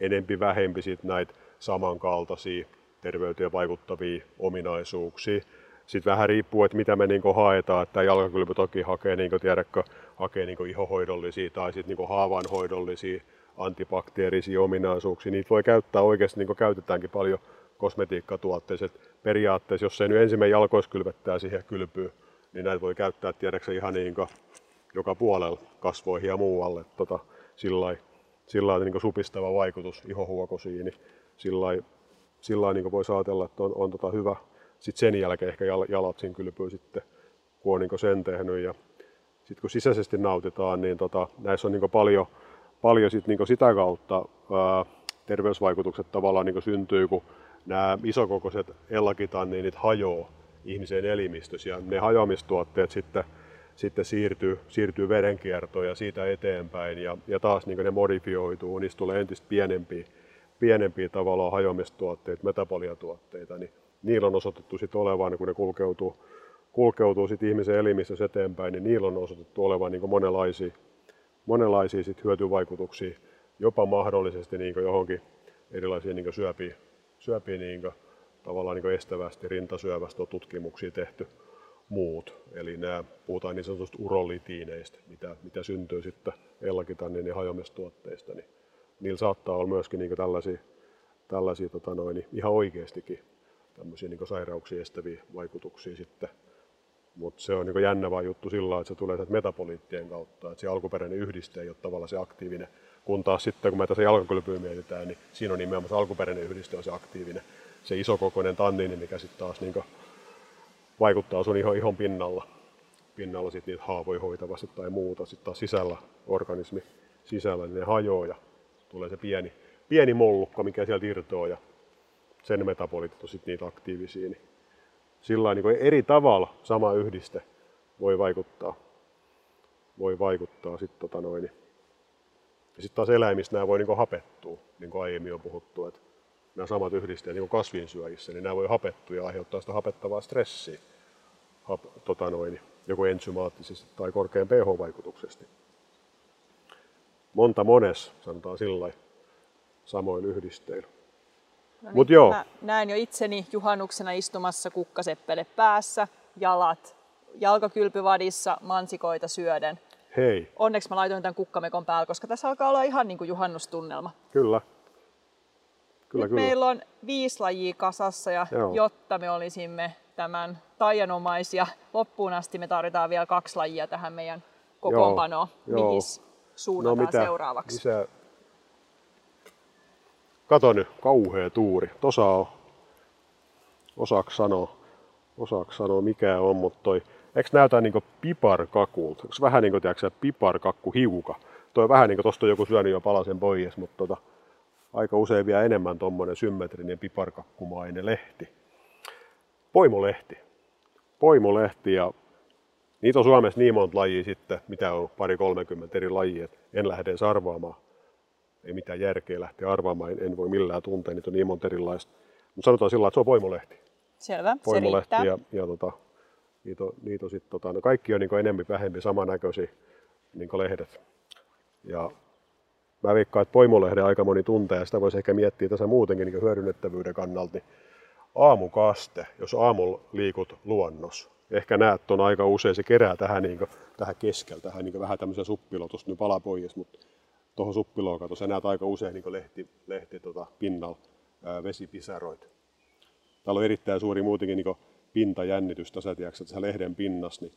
enempi vähempi sit näitä samankaltaisia terveyteen vaikuttavia ominaisuuksia. Sitten vähän riippuu, että mitä me niin haetaan. Että jalkakylpy toki hakee, niin tiedätkö, hakee niin ihohoidollisia tai sitten niin haavanhoidollisia antibakteerisia ominaisuuksia. Niitä voi käyttää oikeasti, niin kuin käytetäänkin paljon kosmetiikkatuotteissa. periaatteessa, jos se nyt ensimmäinen jalkoissa kylvettää siihen kylpyyn, niin näitä voi käyttää tiedäksä ihan niin joka puolella kasvoihin ja muualle. Tota, sillä sillä niin supistava vaikutus ihohuokosiin, niin sillä sillä niin voisi ajatella, että on, on tota hyvä. Sitten sen jälkeen ehkä jalat siinä kylpyy sitten, kun on niin sen tehnyt. Ja sitten kun sisäisesti nautitaan, niin tota, näissä on niin paljon, paljon sit niin sitä kautta ää, terveysvaikutukset tavallaan niin syntyy, kun nämä isokokoiset ellakitanniinit hajoaa ihmisen elimistössä. Ja ne hajoamistuotteet sitten, sitten siirtyy, siirtyy verenkiertoon ja siitä eteenpäin. Ja, ja taas niin ne modifioituu, niistä tulee entistä pienempiä pienempiä tavallaan hajoamistuotteita, metaboliatuotteita, niin niillä on osoitettu sit olevan, kun ne kulkeutuu, kulkeutuu sit ihmisen elimissä eteenpäin, niin niillä on osoitettu olevan niin monenlaisia, monenlaisia sit hyötyvaikutuksia, jopa mahdollisesti niin johonkin erilaisiin niin syöpiin, syöpiin niin tavallaan niin estävästi rintasyövästä on tutkimuksia tehty, muut. Eli nämä puhutaan niin sanotusta urolitiineistä, mitä, mitä syntyy sitten ellakitannin ja hajomestuotteista, niin niillä saattaa olla myöskin niin tällaisia, tällaisia tota noin, niin ihan oikeastikin tämmöisiä niin sairauksia estäviä vaikutuksia sitten. Mutta se on niin jännä vaan juttu sillä että se tulee metaboliittien kautta, että se alkuperäinen yhdiste ei ole tavallaan se aktiivinen, kun taas sitten kun me tässä jalkakylpyä mietitään, niin siinä on nimenomaan se alkuperäinen yhdiste on se aktiivinen, se isokokoinen tanniini, mikä sitten taas niin vaikuttaa sun ihon, ihon pinnalla, pinnalla sit niitä haavoja hoitavasti tai muuta. Sitten taas sisällä, organismi sisällä, niin ne hajoaa ja tulee se pieni, pieni mollukka, mikä sieltä irtoaa ja sen metabolitit on sitten niitä aktiivisia. Niin sillä niin eri tavalla sama yhdiste voi vaikuttaa, voi vaikuttaa sit, tota noin. Ja sitten taas eläimistä nämä voi niin hapettua, niin kuin aiemmin on puhuttu, että nämä samat yhdisteet niin kasvinsyöjissä, niin nämä voi hapettua ja aiheuttaa sitä hapettavaa stressiä hap, tota noin, joko ensymaattisesti tai korkean pH-vaikutuksesti. Monta mones, sanotaan sillä samoin yhdisteillä. No niin, Mut joo. Mä näen jo itseni juhannuksena istumassa kukkaseppele päässä, jalat jalkakylpyvadissa mansikoita syöden. Hei. Onneksi mä laitoin tämän kukkamekon päällä, koska tässä alkaa olla ihan niin kuin juhannustunnelma. Kyllä. Kyllä, Nyt kyllä. meillä on viisi lajia kasassa ja Joo. jotta me olisimme tämän taianomaisia loppuun asti, me tarvitaan vielä kaksi lajia tähän meidän kokoonpanoon. Mihin suunnataan no, mitä seuraavaksi? Lisää Kato nyt, kauhea tuuri. Tosa on, osaako sanoa, osaako sanoa mikä on, mutta toi, eikö näytä niinku piparkakulta? Eikö vähän niinku, tiedätkö, piparkakku hiuka? Toi vähän niinku tosta joku syönyt jo palasen pois, mutta tota, aika usein vielä enemmän tuommoinen symmetrinen piparkakkumainen lehti. Poimolehti. Poimolehti ja niitä on Suomessa niin monta lajia sitten, mitä on pari 30 eri lajia, en lähde edes arvaamaan ei mitään järkeä lähteä arvaamaan, en, voi millään tuntea, niitä on niin monta erilaista. Mutta sanotaan sillä että se on poimolehti. Selvä, poimolehti se ja, ja tota, niitä on, niitä on sit, tota, no kaikki on niin enemmän vähempi samannäköisiä niin lehdet. Ja mä veikkaan, että poimolehden aika moni tuntee, sitä voisi ehkä miettiä tässä muutenkin niin hyödynnettävyyden kannalta, niin aamukaste, jos aamulla liikut luonnos, ehkä näet ton aika usein, se kerää tähän, niin kuin, tähän keskellä, tähän niin vähän tämmöisen suppilotusta, nyt pala pois, mutta tuohon suppiloon kato, sä näet aika usein niin lehti, lehti tota, pinnalla ää, vesipisaroita. Täällä on erittäin suuri muutenkin niin pintajännitys tässä, tiedätkö, että lehden pinnas niin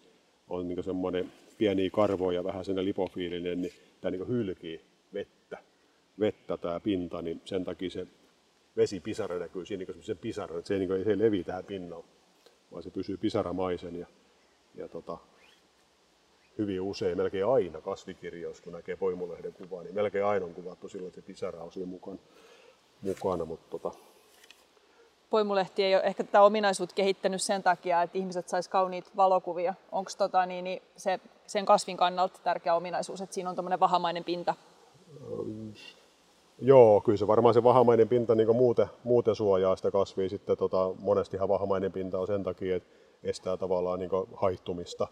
on niin semmoinen pieni karvoja ja vähän sen lipofiilinen, niin tämä niin hylkii vettä, vettä tämä pinta, niin sen takia se vesipisara näkyy siinä niin se pisara, että se, niin kuin, se ei levi tähän pinnalle, vaan se pysyy pisaramaisen ja, ja tota, hyvin usein, melkein aina kasvikirjoissa, kun näkee poimulehden kuvaa, niin melkein aina on kuvattu silloin, että se pisara on siinä mukana. mukana mutta tota... Poimulehti ei ole ehkä tätä ominaisuutta kehittänyt sen takia, että ihmiset sais kauniit valokuvia. Onko tota, niin, niin se, sen kasvin kannalta tärkeä ominaisuus, että siinä on tämmöinen vahamainen pinta? Joo, kyllä se varmaan se vahamainen pinta niin muuten, muuten suojaa sitä kasvia. Sitten tota, monestihan vahamainen pinta on sen takia, että estää tavallaan niin haihtumista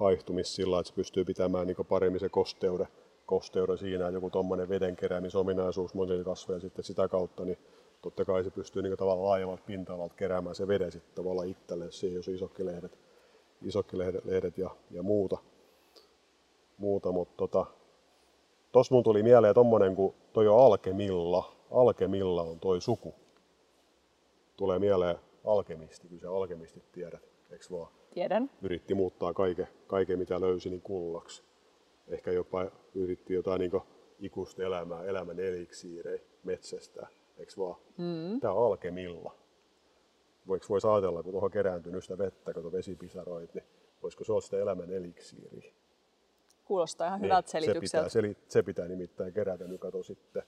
haihtumista sillä, että se pystyy pitämään niin paremmin se kosteuden, kosteuden siinä. Joku tuommoinen veden keräämisominaisuus monille kasveilla sitten sitä kautta, niin totta kai se pystyy niin tavallaan laajemmalta pinta-alalta keräämään se veden sitten tavallaan itselleen siihen, jos isokkilehdet, isokkilehdet lehdet ja, ja muuta. muuta mutta tota, Tuossa mun tuli mieleen tommonen, kun toi on Alkemilla. Alkemilla on toi suku. Tulee mieleen alkemisti, kyllä se alkemistit tiedät, eikö vaan? Tiedän. Yritti muuttaa kaiken, kaiken mitä löysi, niin kullaksi. Ehkä jopa yritti jotain niin ikuista elämää, elämän eliksiirejä metsästä, eikö vaan? Mm. Tämä on alkemilla. Voiko voisi ajatella, kun tuohon kerääntynyt sitä vettä, kun vesipisaroit, niin voisiko se olla sitä elämän eliksiiriä? Kuulostaa ihan niin, hyvältä selitykseltä. Se pitää, se pitää nimittäin kerätä nyt kato sitten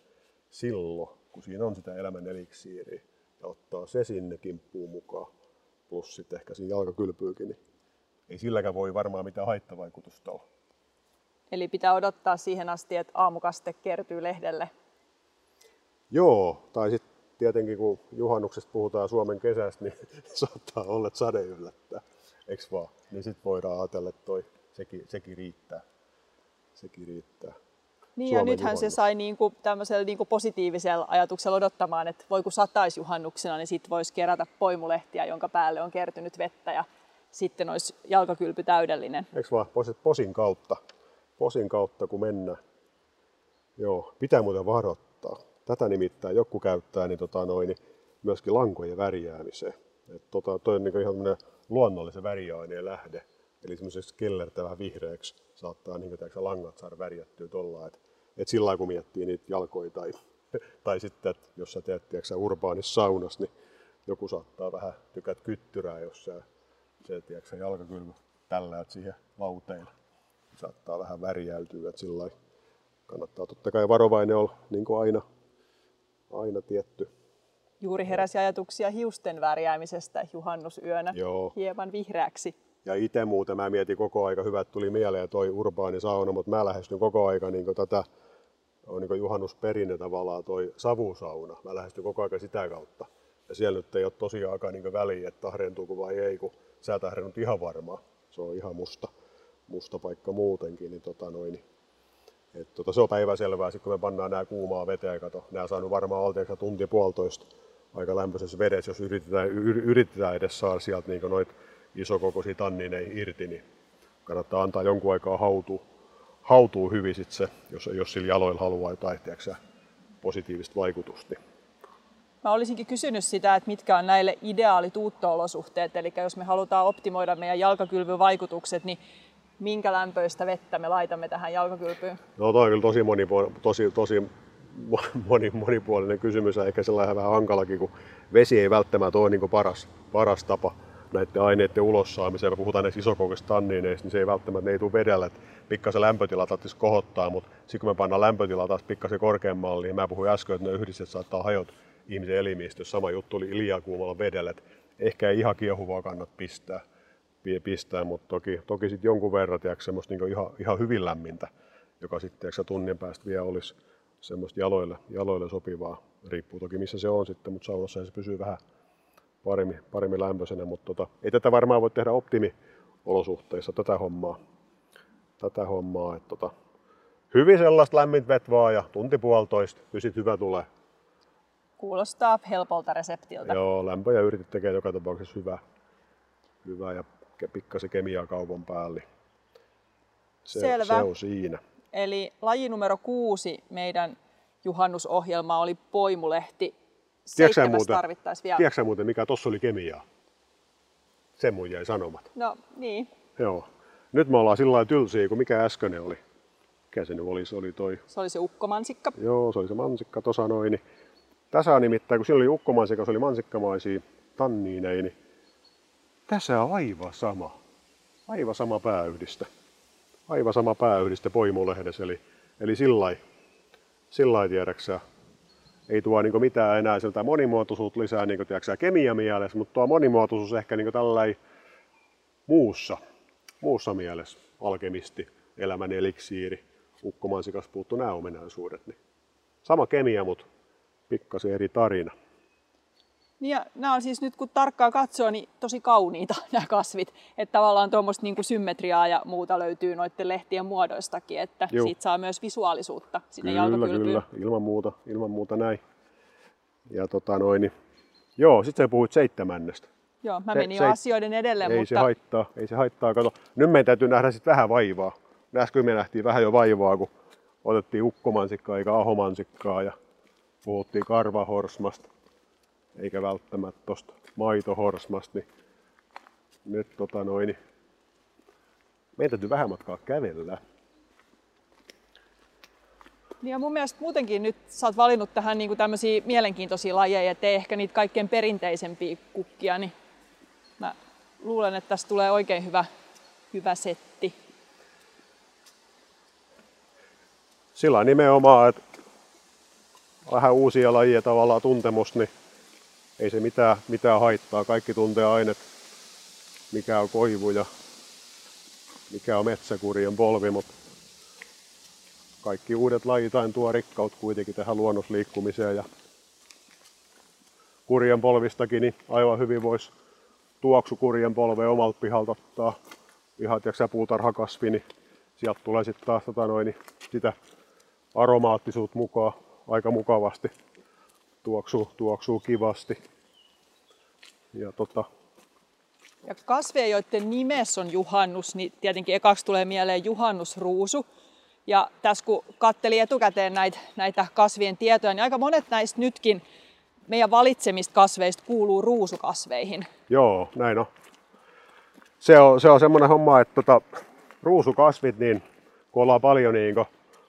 silloin, kun siinä on sitä elämän eliksiiriä ja ottaa se sinne kimppuun mukaan plus sitten ehkä siinä jalkakylpyykin, niin ei silläkään voi varmaan mitään haittavaikutusta olla. Eli pitää odottaa siihen asti, että aamukaste kertyy lehdelle. Joo, tai sitten tietenkin kun juhannuksesta puhutaan Suomen kesästä, niin <laughs> saattaa olla, että sade yllättää, eikö vaan? Niin sitten voidaan ajatella, että toi, sekin, sekin riittää. Sekin riittää. Niin Suomen ja nythän juhannus. se sai niinku tämmöisellä niinku positiivisella ajatuksella odottamaan, että voi kun sataisi juhannuksena, niin sitten voisi kerätä poimulehtiä, jonka päälle on kertynyt vettä ja sitten olisi jalkakylpy täydellinen. Eikö vaan posin kautta? Posin kautta kun mennään. Joo, pitää muuten varoittaa. Tätä nimittäin joku käyttää niin, tota, noin, niin myöskin lankojen värjäämiseen. Et, tota, toi on niin ihan luonnollisen väriaineen lähde. Eli semmoiseksi kellertävän vihreäksi saattaa niin kuin, langat saada värjättyä tuolla. Et, et sillä kun miettii niitä jalkoja tai, <laughs> tai sitten, että jos sä teet tiedätkö, urbaanissa saunassa, niin joku saattaa vähän tykät kyttyrää, jos sä, se tiedätkö, jalkakylvy tällä siihen lauteille. Saattaa vähän värjäytyä, että sillä kannattaa totta kai varovainen olla, niin kuin aina, aina tietty. Juuri heräsi ajatuksia hiusten värjäämisestä juhannusyönä Joo. hieman vihreäksi. Ja itse muuten mä mietin koko aika, hyvät tuli mieleen toi urbaani sauna, mutta mä lähestyn koko aika niin tätä on niin juhannusperinne tavallaan toi savusauna. Mä lähestyn koko aika sitä kautta. Ja siellä nyt ei ole tosiaankaan niin väliä, että tahrentuuko vai ei, kun sä tahrennut ihan varmaa. Se on ihan musta, musta paikka muutenkin. Niin tota noin, et tota, se on päiväselvää, sitten kun me pannaan nämä kuumaa veteen, kato, nämä saanut varmaan oltiinko tunti puolitoista aika lämpöisessä vedessä, jos yritetään, yritetään edes saada sieltä niin noit isokokoisia tannineja irti, niin kannattaa antaa jonkun aikaa hautua, hautuu hyvin sit se, jos, jos sillä jaloilla haluaa jotain tiedätkö, positiivista vaikutusta. Mä olisinkin kysynyt sitä, että mitkä on näille ideaalit uutto-olosuhteet, eli jos me halutaan optimoida meidän jalkakylvyn vaikutukset, niin minkä lämpöistä vettä me laitamme tähän jalkakylpyyn? No toi on kyllä tosi, monipuolinen, tosi, tosi moni, monipuolinen kysymys ja ehkä sellainen vähän hankalakin, kun vesi ei välttämättä ole niin paras, paras tapa näiden aineiden ulos saamiseen. Puhutaan näistä isokokoisista tannineista, niin se ei välttämättä ne ei tule vedellä. Pikkasen lämpötila tarvitsisi kohottaa, mutta sitten kun me pannaan lämpötila taas pikkasen korkeammalle, niin mä puhuin äsken, että ne yhdistet saattaa hajota ihmisen elimistössä. Sama juttu oli liian kuumalla vedellä, että ehkä ei ihan kiehuvaa kannat pistää, pistää mutta toki, toki sitten jonkun verran tiedätkö, semmoista niin ihan, ihan hyvin lämmintä, joka sitten tunnin päästä vielä olisi semmoista jaloille, jaloille sopivaa. Riippuu toki missä se on sitten, mutta saunassa se pysyy vähän paremmin, paremmin lämpöisenä, mutta tota, ei tätä varmaan voi tehdä optimiolosuhteissa tätä hommaa. Tätä hommaa että tota, hyvin sellaista lämmintä vet vaan ja tunti puolitoista, pysit hyvä tulee. Kuulostaa helpolta reseptiltä. Joo, lämpö ja yritit tekee joka tapauksessa hyvä, hyvä ja pikkasen kemiaa kaupan päälle. Se, Selvä. se on siinä. Eli laji numero kuusi meidän juhannusohjelma oli poimulehti. Seitsemäs muuten, tarvittaisiin vielä. Tiedätkö muuten, mikä tuossa oli kemiaa? Se mun jäi sanomat. No niin. Joo. Nyt me ollaan sillä lailla tylsiä kuin mikä äsken oli. Mikä se nyt oli? Se oli toi... Se oli se ukkomansikka. Joo, se oli se mansikka tuossa noin. Niin tässä nimittäin, kun siellä oli ukkomansikka, se oli mansikkamaisia tanniineja, niin tässä on aivan sama. Aivan sama pääyhdistä aivan sama pääyhdiste poimulehdessä, eli, eli sillä lailla tiedäksä, ei tuo niin mitään enää sieltä monimuotoisuutta lisää niin tiedäksä, kemia mielessä, mutta tuo monimuotoisuus ehkä niin tällä muussa, muussa mielessä, alkemisti, elämän eliksiiri, ukkomansikas puuttu nämä ominaisuudet. Niin sama kemia, mutta pikkasen eri tarina. Niin ja nämä on siis nyt kun tarkkaa katsoo, niin tosi kauniita <laughs> nämä kasvit. Että tavallaan tuommoista niin symmetriaa ja muuta löytyy noiden lehtien muodoistakin, että Juh. siitä saa myös visuaalisuutta sinne kyllä. Kyllä, ilman muuta, ilman muuta näin. Ja tota noin, niin, joo, sitten sä puhuit seitsemännestä. Joo, mä menin se, jo asioiden edelle, ei mutta... se haittaa, ei se haittaa. Kato, nyt meidän täytyy nähdä sitten vähän vaivaa. Äsken me nähtiin vähän jo vaivaa, kun otettiin ukkomansikkaa eikä ahomansikkaa ja puhuttiin karvahorsmasta eikä välttämättä tuosta maitohorsmasta, niin nyt tota noin, niin meidän täytyy vähän matkaa kävellä. Niin ja mun mielestä muutenkin nyt sä oot valinnut tähän niin tämmöisiä mielenkiintoisia lajeja, ettei ehkä niitä kaikkein perinteisempiä kukkia, niin mä luulen, että tästä tulee oikein hyvä, hyvä setti. Sillä nimenomaan, että vähän uusia lajeja tavallaan tuntemus, niin ei se mitään, mitään haittaa. Kaikki tuntee aina, mikä on koivu ja mikä on metsäkurien polvi, mutta kaikki uudet lajit aina tuo rikkaut kuitenkin tähän luonnosliikkumiseen ja kurjen polvistakin niin aivan hyvin voisi tuoksu kurjen polveen omalta pihalta ottaa ihan tiiäksä, puutarhakasvi, niin sieltä tulee sitten taas tota noin, niin sitä aromaattisuutta mukaan aika mukavasti tuoksuu, tuoksuu kivasti. Ja tota, Ja kasveja, joiden nimessä on juhannus, niin tietenkin ekaksi tulee mieleen juhannusruusu. Ja tässä kun katteli etukäteen näitä, näitä kasvien tietoja, niin aika monet näistä nytkin meidän valitsemista kasveista kuuluu ruusukasveihin. Joo, näin on. Se on, se on semmoinen homma, että tota, ruusukasvit, niin kun ollaan paljon niin kun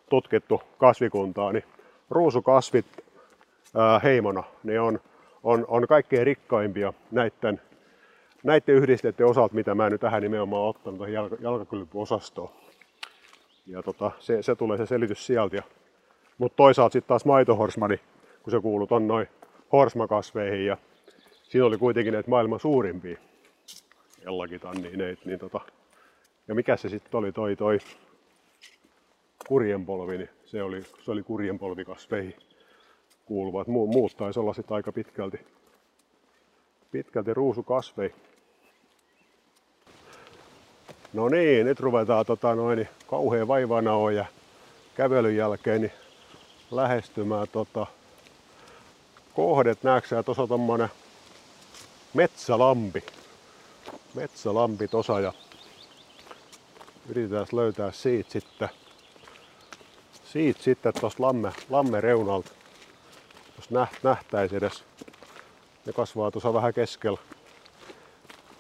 tutkittu kasvikuntaa, niin ruusukasvit heimona niin on, on, on kaikkein rikkaimpia näiden, näiden yhdisteiden osalta, mitä mä nyt tähän nimenomaan ottanut tuohon jalka, jalkakylpyosastoon. Ja tota, se, se, tulee se selitys sieltä. Mutta toisaalta sitten taas maitohorsma, niin kun se kuuluu ton noin horsmakasveihin ja siinä oli kuitenkin näitä maailman suurimpia ellakitannineita, niin tota, ja mikä se sitten oli toi toi kurjenpolvi, niin se oli, se oli kurjenpolvikasveihin kuuluvat. Muut taisi olla sitten aika pitkälti, pitkälti ruusukasvei. No niin, nyt ruvetaan tota noin, kauhean vaivana ja kävelyn jälkeen niin lähestymään tota, kohdet. Näetkö tuossa tommonen metsälampi. Metsälampi tosa ja yritetään löytää siitä sitten siitä sitten tuosta lamme, lamme reunalta, jos nähtäisi edes. Ne kasvaa tuossa vähän keskellä.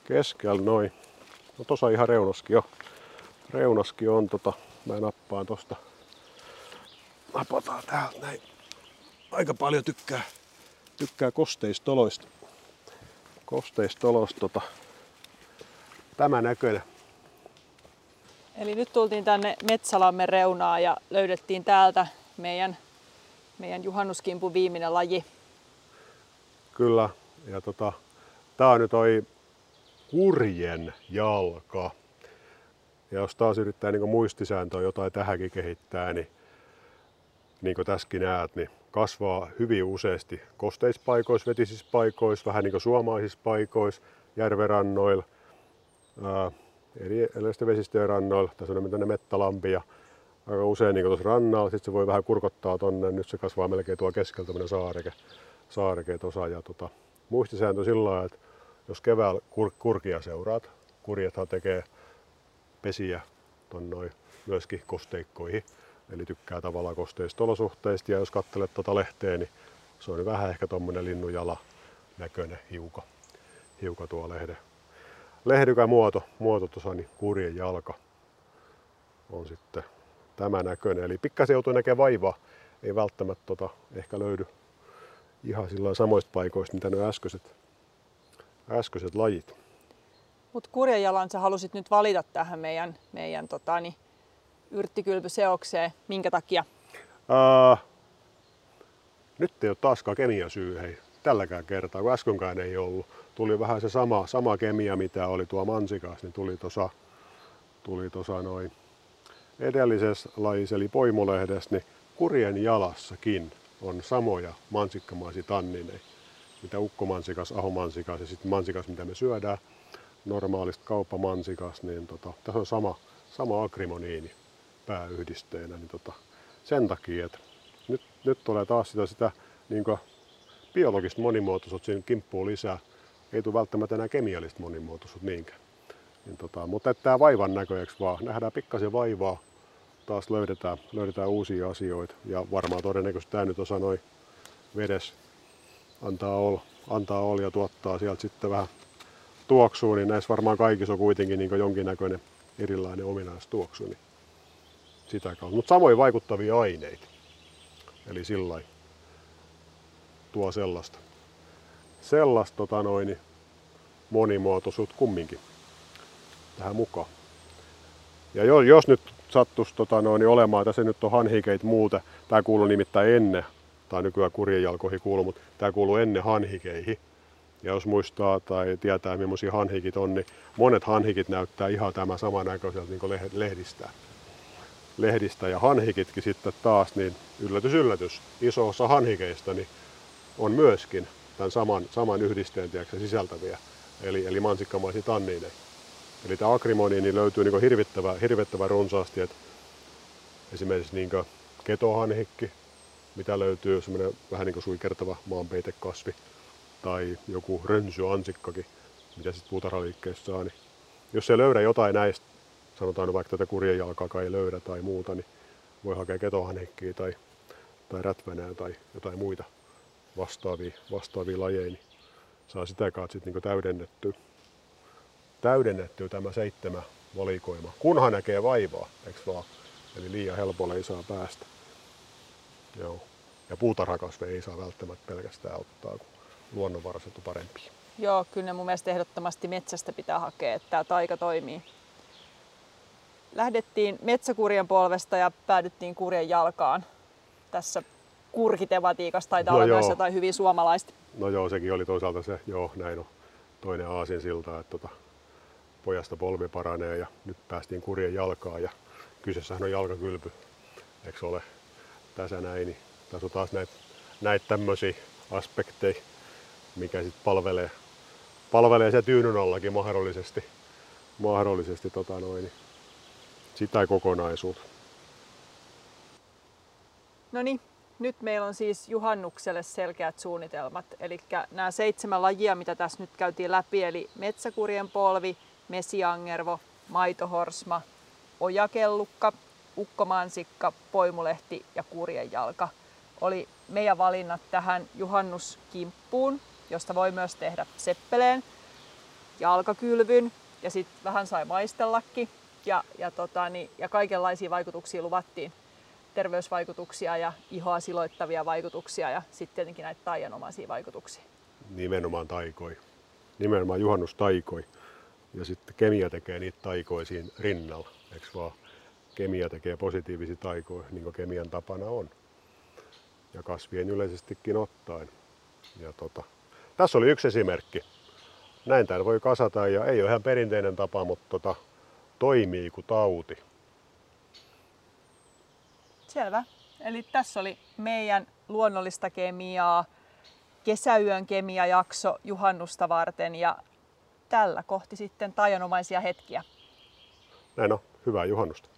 Keskellä noin. No tuossa ihan reunaskin jo. Reunaskin on tota, mä nappaan tosta. Napataan täältä näin. Aika paljon tykkää, tykkää kosteistoloista. Kosteistolosta tota, tämä näköinen. Eli nyt tultiin tänne Metsälammen reunaan ja löydettiin täältä meidän, meidän juhannuskimpu viimeinen laji. Kyllä. Ja tota, tää on nyt toi kurjen jalka. Ja jos taas yrittää niin muistisääntöä jotain tähänkin kehittää, niin niin kuin tässäkin näet, niin kasvaa hyvin useasti kosteispaikoissa, vetisissä paikoissa, vähän niin kuin suomaisissa paikoissa, järverannoilla, eri erilaisten vesistöjen rannoilla. Tässä on tämmöinen mettälampi ja aika usein niin tuossa rannalla. Sitten se voi vähän kurkottaa tonne. Nyt se kasvaa melkein tuo keskellä tämmöinen saareke, saareke tuossa. Ja tota, muistisääntö sillä lailla, että jos keväällä kur, kurkia seuraat, kurjethan tekee pesiä noin myöskin kosteikkoihin. Eli tykkää tavallaan kosteista olosuhteista. Ja jos katselet tuota lehteä, niin se on vähän ehkä tuommoinen linnunjala näköinen hiuka, hiuka tuo lehde, lehdykä muoto, muoto tuossa, niin kurjen jalka on sitten tämä näköinen. Eli pikkasen joutuu näkemään vaivaa. Ei välttämättä tota, ehkä löydy ihan sillä samoista paikoista, mitä ne äskeiset, äskeiset lajit. Mutta kurjajalan sä halusit nyt valita tähän meidän, meidän tota, niin, yrttikylpyseokseen. Minkä takia? Ää, nyt ei ole taaskaan kemiasyy hei, tälläkään kertaa, kun äskenkään ei ollut tuli vähän se sama, sama kemia, mitä oli tuo mansikas, niin tuli tuossa tuli tosa noin edellisessä lajissa, eli poimulehdessä, niin kurjen jalassakin on samoja mansikkamaisia tannineja, mitä ukkomansikas, ahomansikas ja sitten mansikas, mitä me syödään normaalista kauppamansikas, niin tota, tässä on sama, sama akrimoniini pääyhdisteenä, niin tota, sen takia, että nyt, nyt tulee taas sitä, sitä niin biologista monimuotoisuutta siinä kimppuun lisää, ei tule välttämättä enää kemiallista monimuotoisuutta niinkään. Niin tota, mutta tämä vaivan näköjäksi vaan. Nähdään pikkasen vaivaa, taas löydetään, löydetään uusia asioita. Ja varmaan todennäköisesti tämä nyt osa noin vedes antaa olla, antaa olla ja tuottaa sieltä sitten vähän tuoksua, niin näissä varmaan kaikissa on kuitenkin niin jonkinnäköinen erilainen ominaistuoksu. Niin sitä kautta. Mutta samoin vaikuttavia aineita. Eli sillä tuo sellaista sellaista tota noin, monimuotoisuutta kumminkin tähän mukaan. Ja jos, jos nyt sattuisi tota noin, olemaan, tässä nyt on hanhikeita muuta, tämä kuuluu nimittäin ennen, tai nykyään kurjenjalkoihin kuuluu, mutta tämä kuuluu ennen hanhikeihin. Ja jos muistaa tai tietää millaisia hanhikit on, niin monet hanhikit näyttää ihan tämä samannäköiseltä niin lehdistä. lehdistä. Ja hanhikitkin sitten taas, niin yllätys yllätys, iso osa hanhikeista niin on myöskin tämän saman, saman yhdisteen sisältäviä, eli, eli mansikkamaisia tanniineja. Eli tämä akrimoniini löytyy niin hirvittävän, hirvittävän runsaasti, että esimerkiksi niin ketohanhikki, mitä löytyy, semmoinen vähän niin suikertava maanpeitekasvi, tai joku rönsyansikkakin, mitä sitten puutarhaliikkeessä saa, niin jos ei löydä jotain näistä, sanotaan vaikka tätä kurjenjalkaa ei löydä tai muuta, niin voi hakea ketohanhekkiä tai, tai rätvänää tai jotain muita vastaavia, vastaavia lajeja, niin saa sitä kautta sitten niin täydennettyä, täydennettyä tämä seitsemän valikoima, kunhan näkee vaivaa, eikö vaan? Eli liian helpolla ei saa päästä. Joo. Ja puutarhakasveja ei saa välttämättä pelkästään ottaa, kun luonnonvaraiset on parempia. Joo, kyllä ne mun mielestä ehdottomasti metsästä pitää hakea, että tämä taika toimii. Lähdettiin metsäkurjen polvesta ja päädyttiin kurjen jalkaan. Tässä kurkitematiikassa taitaa no olla myös jotain hyvin suomalaista. No joo, sekin oli toisaalta se, joo, näin on toinen aasin silta, että tota, pojasta polvi paranee ja nyt päästiin kurjen jalkaan ja kyseessähän on jalkakylpy, eikö ole tässä näin, niin tässä on taas näitä, näitä tämmöisiä aspekteja, mikä sitten palvelee, palvelee se tyynyn allakin mahdollisesti, mahdollisesti tota noin, niin sitä kokonaisuutta. No niin, nyt meillä on siis juhannukselle selkeät suunnitelmat. Eli nämä seitsemän lajia, mitä tässä nyt käytiin läpi, eli metsäkurjen polvi, mesiangervo, maitohorsma, ojakellukka, ukkomansikka, poimulehti ja kurjenjalka oli meidän valinnat tähän juhannuskimppuun, josta voi myös tehdä seppeleen, jalkakylvyn ja sitten vähän sai maistellakin. Ja, ja, tota, niin, ja kaikenlaisia vaikutuksia luvattiin, terveysvaikutuksia ja ihoa siloittavia vaikutuksia ja sitten tietenkin näitä taianomaisia vaikutuksia. Nimenomaan taikoi. Nimenomaan juhannustaikoi. Ja sitten kemia tekee niitä taikoja siinä rinnalla, eikö vaan? Kemia tekee positiivisia taikoja, niin kuin kemian tapana on. Ja kasvien yleisestikin ottaen. Ja tota, tässä oli yksi esimerkki. Näin täällä voi kasata ja ei ole ihan perinteinen tapa, mutta tota, toimii kuin tauti. Selvä. Eli tässä oli meidän luonnollista kemiaa, kesäyön kemiajakso juhannusta varten ja tällä kohti sitten tajanomaisia hetkiä. Näin on. Hyvää juhannusta.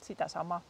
Sitä samaa.